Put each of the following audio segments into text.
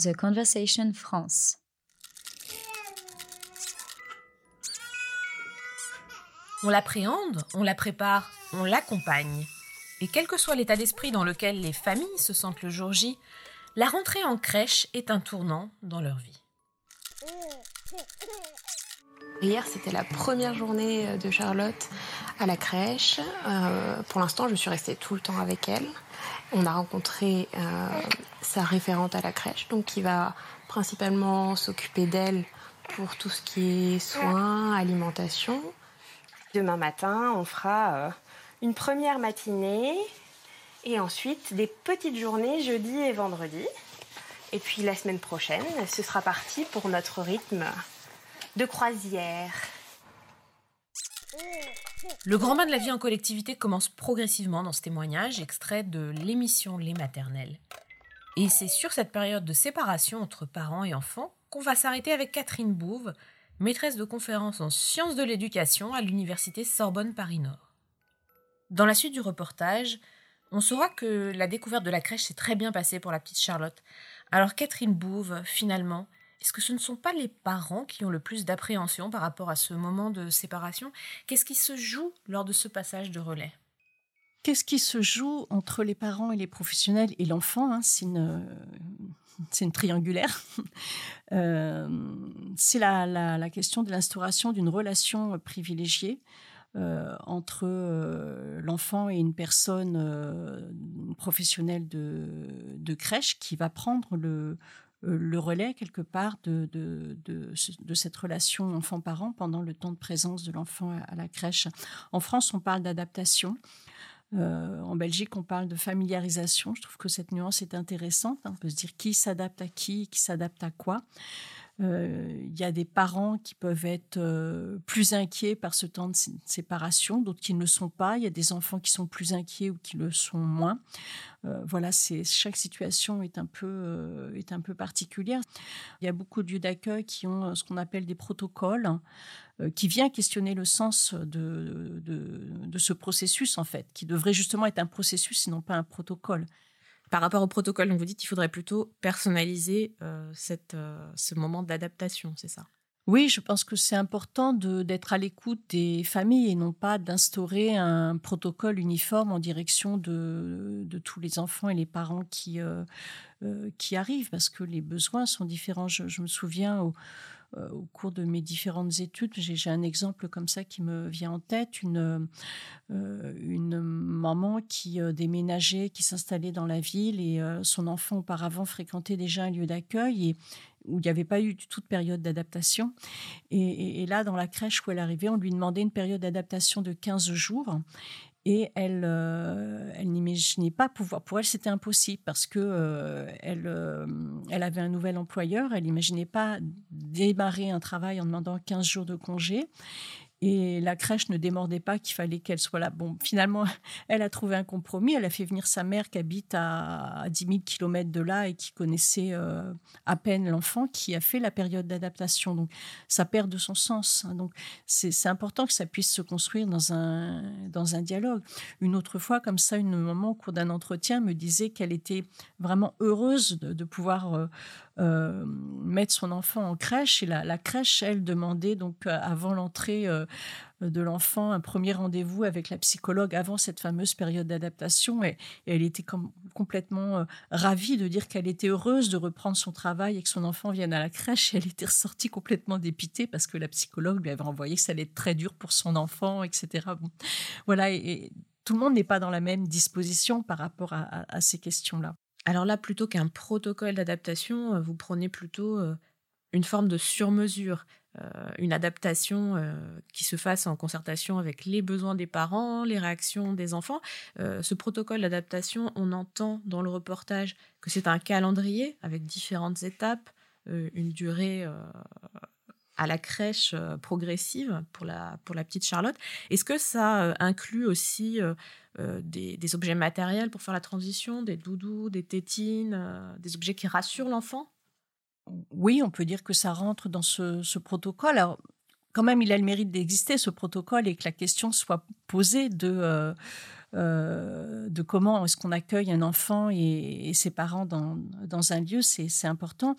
The Conversation France. On l'appréhende, on la prépare, on l'accompagne. Et quel que soit l'état d'esprit dans lequel les familles se sentent le jour J, la rentrée en crèche est un tournant dans leur vie. Hier, c'était la première journée de Charlotte à la crèche. Euh, pour l'instant, je suis restée tout le temps avec elle. On a rencontré euh, sa référente à la crèche, donc qui va principalement s'occuper d'elle pour tout ce qui est soins, alimentation. Demain matin, on fera euh, une première matinée et ensuite des petites journées jeudi et vendredi. Et puis la semaine prochaine, ce sera parti pour notre rythme de croisière. Le grand bain de la vie en collectivité commence progressivement dans ce témoignage extrait de l'émission Les Maternelles. Et c'est sur cette période de séparation entre parents et enfants qu'on va s'arrêter avec Catherine Bouve, maîtresse de conférences en sciences de l'éducation à l'université Sorbonne Paris-Nord. Dans la suite du reportage, on saura que la découverte de la crèche s'est très bien passée pour la petite Charlotte. Alors Catherine Bouve, finalement, est-ce que ce ne sont pas les parents qui ont le plus d'appréhension par rapport à ce moment de séparation? Qu'est-ce qui se joue lors de ce passage de relais? Qu'est-ce qui se joue entre les parents et les professionnels et l'enfant hein, C'est une, triangulaire. Euh, c'est la, question de l'instauration d'une relation privilégiée euh, entre euh, l'enfant et une personne professionnelle de, crèche qui va prendre le, le relais quelque part de, de, de, cette relation enfant-parent pendant le temps de présence de l'enfant à la crèche. En France, on parle d'adaptation. Euh, en Belgique, on parle de familiarisation. Je trouve que cette nuance est intéressante. On peut se dire qui s'adapte à qui, qui s'adapte à quoi. Euh, il y a des parents qui peuvent être euh, plus inquiets par ce temps de séparation, d'autres qui ne le sont pas. Il y a des enfants qui sont plus inquiets ou qui le sont moins. voilà, c'est chaque situation est un peu est un peu particulière. Il y a beaucoup de lieux d'accueil qui ont ce qu'on appelle des protocoles. Euh, qui vient questionner le sens de, de, ce processus, en fait, qui devrait justement être un processus et non pas un protocole. Par rapport au protocole, donc vous dites qu'il faudrait plutôt personnaliser euh, euh, ce moment d'adaptation, c'est ça? Oui, je pense que c'est important d'être à l'écoute des familles et non pas d'instaurer un protocole uniforme en direction de, tous les enfants et les parents qui, qui arrivent, parce que les besoins sont différents. Je, je me souviens au, euh, au cours de mes différentes études. J'ai un exemple comme ça qui me vient en tête, une, euh, maman qui euh, déménageait, qui s'installait dans la ville et son enfant auparavant fréquentait déjà un lieu d'accueil et où il n'y avait pas eu du tout de période d'adaptation. Et, et, là, dans la crèche où elle arrivait, on lui demandait une période d'adaptation de 15 jours et elle, euh, elle n'imaginait pas pouvoir. Pour elle, c'était impossible parce que euh, elle, euh, elle avait un nouvel employeur. Elle n'imaginait pas démarrer un travail en demandant 15 jours de congé. Et la crèche ne démordait pas qu'il fallait qu'elle soit là. Bon, finalement, elle a trouvé un compromis. Elle a fait venir sa mère qui habite à, 10 000 km de là et qui connaissait euh, à peine l'enfant, qui a fait la période d'adaptation. Donc, ça perd de son sens. Hein. Donc, c'est important que ça puisse se construire dans un, dans un dialogue. Une autre fois, comme ça, une maman, au cours d'un entretien, me disait qu'elle était vraiment heureuse de, pouvoir euh, euh, mettre son enfant en crèche. Et la, la crèche, elle, demandait, donc, avant l'entrée de l'enfant un premier rendez-vous avec la psychologue avant cette fameuse période d'adaptation et, elle était complètement euh, ravie de dire qu'elle était heureuse de reprendre son travail et que son enfant vienne à la crèche. Et elle était ressortie complètement dépitée parce que la psychologue lui avait envoyé que ça allait être très dur pour son enfant, etc. Bon. Voilà, et, tout le monde n'est pas dans la même disposition par rapport à, ces questions-là. Alors là, plutôt qu'un protocole d'adaptation, euh, vous prenez plutôt euh, une forme de sur-mesure. Euh, une adaptation qui se fasse en concertation avec les besoins des parents, les réactions des enfants. Ce protocole d'adaptation, on entend dans le reportage que c'est un calendrier avec différentes étapes, une durée à la crèche progressive pour la, pour la petite Charlotte. Est-ce que ça inclut aussi des, des, objets matériels pour faire la transition, des doudous, des tétines, des objets qui rassurent l'enfant? Oui, on peut dire que ça rentre dans ce, protocole. Alors, quand même, il a le mérite d'exister, ce protocole, et que la question soit posée de, euh, de comment est-ce qu'on accueille un enfant et, ses parents dans, dans un lieu, c'est important.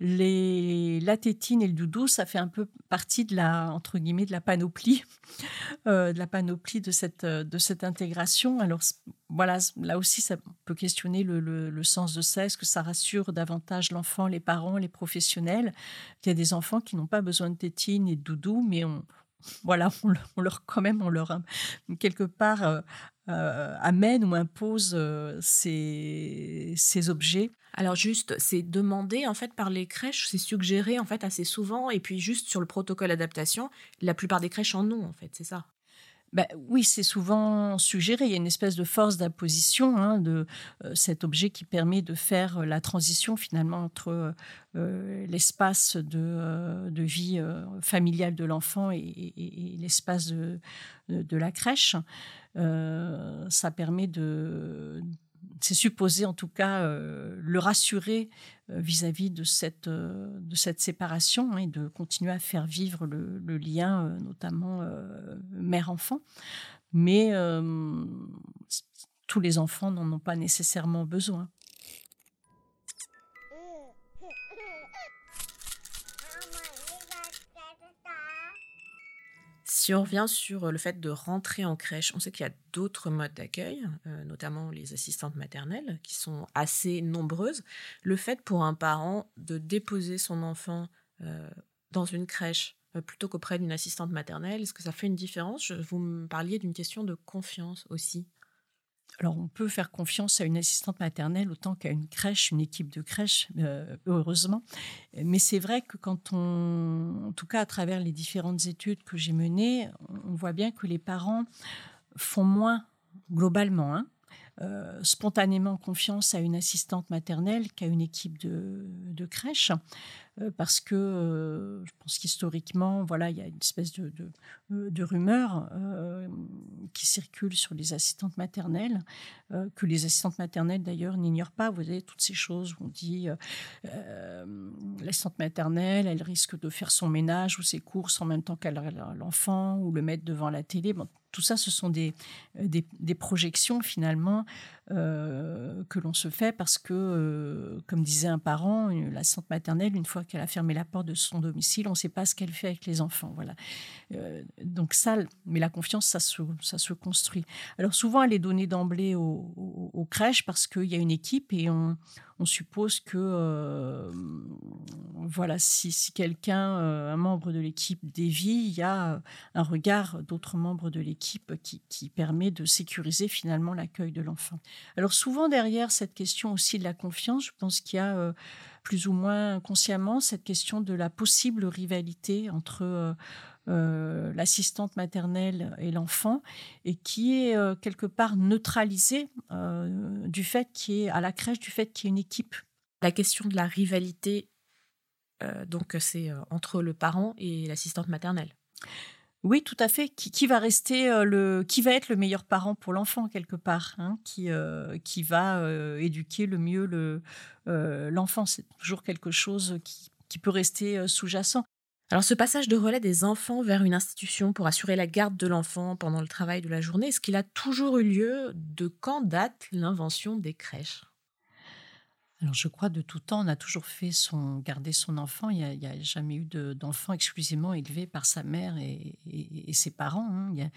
Les, la tétine et le doudou, ça fait un peu partie de la, entre guillemets, de la panoplie, de la panoplie de cette, de cette intégration. Alors, voilà, là aussi, ça peut questionner le, le, sens de ça. Est-ce que ça rassure davantage l'enfant, les parents, les professionnels? Il y a des enfants qui n'ont pas besoin de tétine et de doudou, mais on, voilà, on, leur, quand même, on leur quelque part euh, euh, amène ou impose euh, ces, ces, objets. Alors juste, c'est demandé en fait par les crèches, c'est suggéré en fait assez souvent, et puis juste sur le protocole d'adaptation, la plupart des crèches en ont en fait, c'est ça. Ben oui, c'est souvent suggéré. Il y a une espèce de force d'imposition hein, de euh, cet objet qui permet de faire euh, la transition finalement entre euh, l'espace de, vie familiale de l'enfant et, l'espace de, la crèche. ça permet de c'est supposé en tout cas euh, le rassurer euh, vis-à-vis de, cette, euh, séparation hein, et de continuer à faire vivre le lien, notamment mère-enfant. Mais tous les enfants n'en ont pas nécessairement besoin. Si on revient sur euh, le fait de rentrer en crèche, on sait qu'il y a d'autres modes d'accueil, euh, notamment les assistantes maternelles, qui sont assez nombreuses. Le fait pour un parent de déposer son enfant euh, dans une crèche plutôt qu'auprès d'une assistante maternelle, est-ce que ça fait une différence? Vous me parliez d'une question de confiance aussi. Alors, on peut faire confiance à une assistante maternelle autant qu'à une crèche, une équipe de crèche, euh, heureusement. Mais c'est vrai que quand on, en tout cas à travers les différentes études que j'ai menées, on voit bien que les parents font moins globalement, hein, euh, spontanément confiance à une assistante maternelle qu'à une équipe de, de crèche. Euh, parce que euh, je pense qu'historiquement, voilà, il y a une espèce de, euh, rumeur qui circule sur les assistantes maternelles, que les assistantes maternelles d'ailleurs n'ignorent pas. Vous avez toutes ces choses où on dit l'assistante maternelle, elle risque de faire son ménage ou ses courses en même temps qu'elle a l'enfant ou le mettre devant la télé. tout ça, ce sont des projections finalement euh, que l'on se fait parce que, euh, comme disait un parent, l'assistante maternelle, une fois qu'elle a fermé la porte de son domicile, on ne sait pas ce qu'elle fait avec les enfants. Voilà. Euh, donc ça, mais la confiance, ça se, construit. Alors souvent, elle est donnée d'emblée aux, crèches parce qu'il y a une équipe et on, suppose que, voilà, si, quelqu'un, un membre de l'équipe dévie, il y a un regard d'autres membres de l'équipe qui, qui permet de sécuriser finalement l'accueil de l'enfant. Alors souvent derrière cette question aussi de la confiance, je pense qu'il y a euh, plus ou moins inconsciemment cette question de la possible rivalité entre euh, euh, l'assistante maternelle et l'enfant et qui est quelque part neutralisée du fait qu'il y ait à la crèche du fait qu'il y ait une équipe. La question de la rivalité, donc c'est entre le parent et l'assistante maternelle. Oui, tout à fait. Qui, va rester euh, le, qui va être le meilleur parent pour l'enfant quelque part, hein, qui, euh, qui va euh, éduquer le mieux le, l'enfant. C'est toujours quelque chose qui, qui peut rester sous-jacent. Alors ce passage de relais des enfants vers une institution pour assurer la garde de l'enfant pendant le travail de la journée, est-ce qu'il a toujours eu lieu? De quand date l'invention des crèches? Alors, je crois de tout temps, on a toujours fait son garder son enfant. Il n'y a, jamais eu d'enfant exclusivement élevé par sa mère et, ses parents. Hein.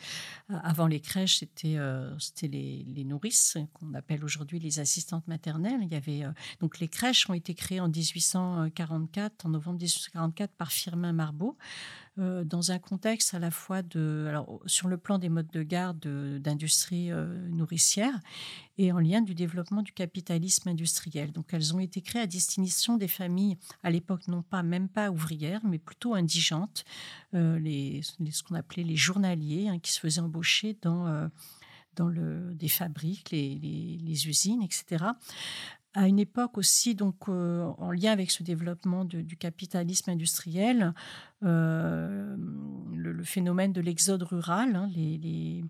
avant les crèches, c'était euh, les, nourrices qu'on appelle aujourd'hui les assistantes maternelles. Il y avait euh, donc les crèches ont été créées en 1844, en novembre 1844 par Firmin Marbeau. Euh, dans un contexte à la fois de, alors, sur le plan des modes de garde d'industrie euh, nourricière et en lien du développement du capitalisme industriel. Donc elles ont été créées à destination des familles à l'époque non pas même pas ouvrières mais plutôt indigentes, euh, les, ce qu'on appelait les journaliers hein, qui se faisaient embaucher dans dans le, des fabriques, les, les, usines, etc à une époque aussi, donc euh, en lien avec ce développement du capitalisme industriel, le, phénomène de l'exode rural, hein, les,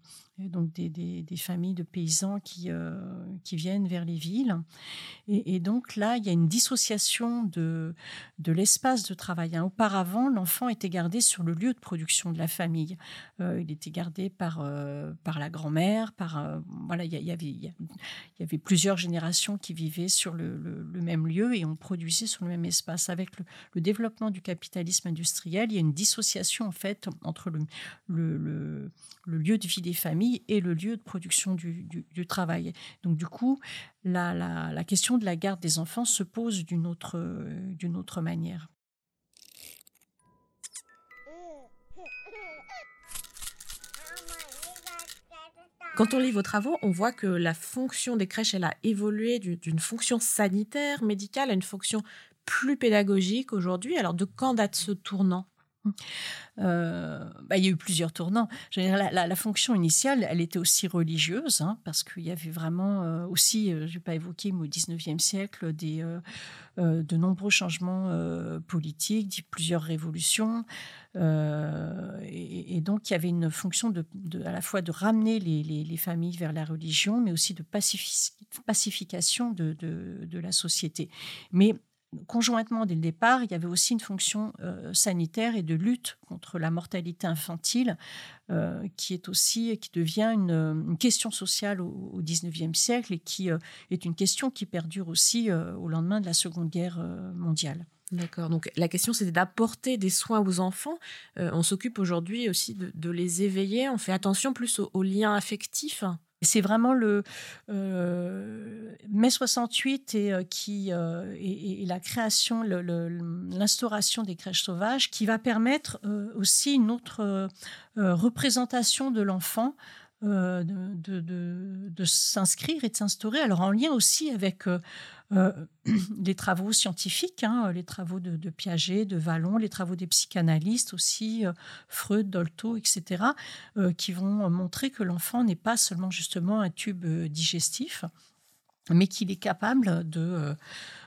donc des, familles de paysans qui, euh, qui viennent vers les villes. Et, donc là, il y a une dissociation de, de l'espace de travail. Hein. Auparavant, l'enfant était gardé sur le lieu de production de la famille. Euh, il était gardé par, euh, par la grand-mère, par voilà, il y, avait, il y avait plusieurs générations qui vivaient sur le, même lieu et on produisait sur le même espace. Avec le, développement du capitalisme industriel, il y a une dissociation en fait entre le lieu de vie des familles et le lieu de production du, travail. Donc du coup, la, question de la garde des enfants se pose d'une autre, d'une autre manière. Quand on lit vos travaux, on voit que la fonction des crèches, elle a évolué d'une fonction sanitaire, médicale, à une fonction plus pédagogique aujourd'hui. Alors, de quand date ce tournant? Euh, bah, il y a eu plusieurs tournants. la, fonction initiale, elle était aussi religieuse, hein, parce qu'il y avait vraiment euh, aussi, euh, je ne vais pas évoquer, mais au XIXe siècle, des, de nombreux changements politiques, plusieurs révolutions. Et, donc, il y avait une fonction de, à la fois de ramener les, les, familles vers la religion, mais aussi de pacification de, de la société. Mais conjointement dès le départ, il y avait aussi une fonction euh, sanitaire et de lutte contre la mortalité infantile, euh, qui est aussi qui devient une, question sociale au XIXe siècle et qui euh, est une question qui perdure aussi au lendemain de la Seconde Guerre mondiale. D'accord. Donc la question c'était d'apporter des soins aux enfants. on s'occupe aujourd'hui aussi de, les éveiller. On fait attention plus aux liens affectifs. C'est vraiment le euh, mai 68 et, euh, euh, et, la création, l'instauration des crèches sauvages qui va permettre aussi une autre représentation de l'enfant de, de, s'inscrire et de s'instaurer. Alors en lien aussi avec euh, les travaux scientifiques, hein, les travaux de, Piaget, de Vallon, les travaux des psychanalystes aussi, euh, Freud, Dolto, etc., euh, qui vont montrer que l'enfant n'est pas seulement justement un tube digestif, mais qu'il est capable de,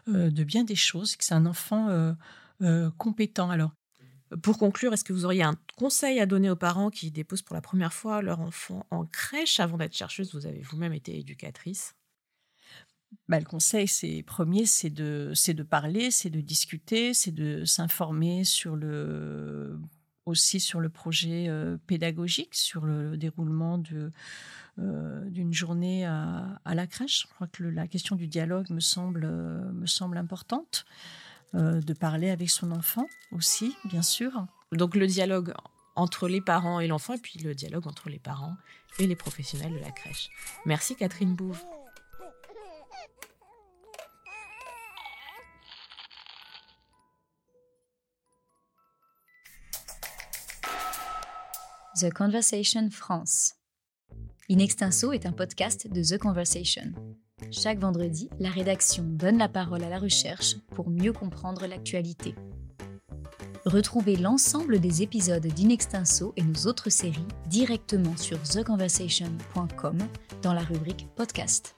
de bien des choses, que c'est un enfant compétent. Alors, pour conclure, est-ce que vous auriez un conseil à donner aux parents qui déposent pour la première fois leur enfant en crèche avant d'être chercheuse? Vous avez vous-même été éducatrice. Bah, le conseil, c'est premier, c'est de, c'est de parler, c'est de discuter, c'est de s'informer sur le, aussi sur le projet euh, pédagogique, sur le déroulement de, euh, d'une journée à, la crèche. Je crois que la question du dialogue me semble, me semble importante, euh, de parler avec son enfant aussi, bien sûr. Donc le dialogue entre les parents et l'enfant, et puis le dialogue entre les parents et les professionnels de la crèche. Merci Catherine Bouve. The Conversation France. In Extenso est un podcast de The Conversation. Chaque vendredi, la rédaction donne la parole à la recherche pour mieux comprendre l'actualité. Retrouvez l'ensemble des épisodes d'Inextenso et nos autres séries directement sur theconversation.com dans la rubrique podcast.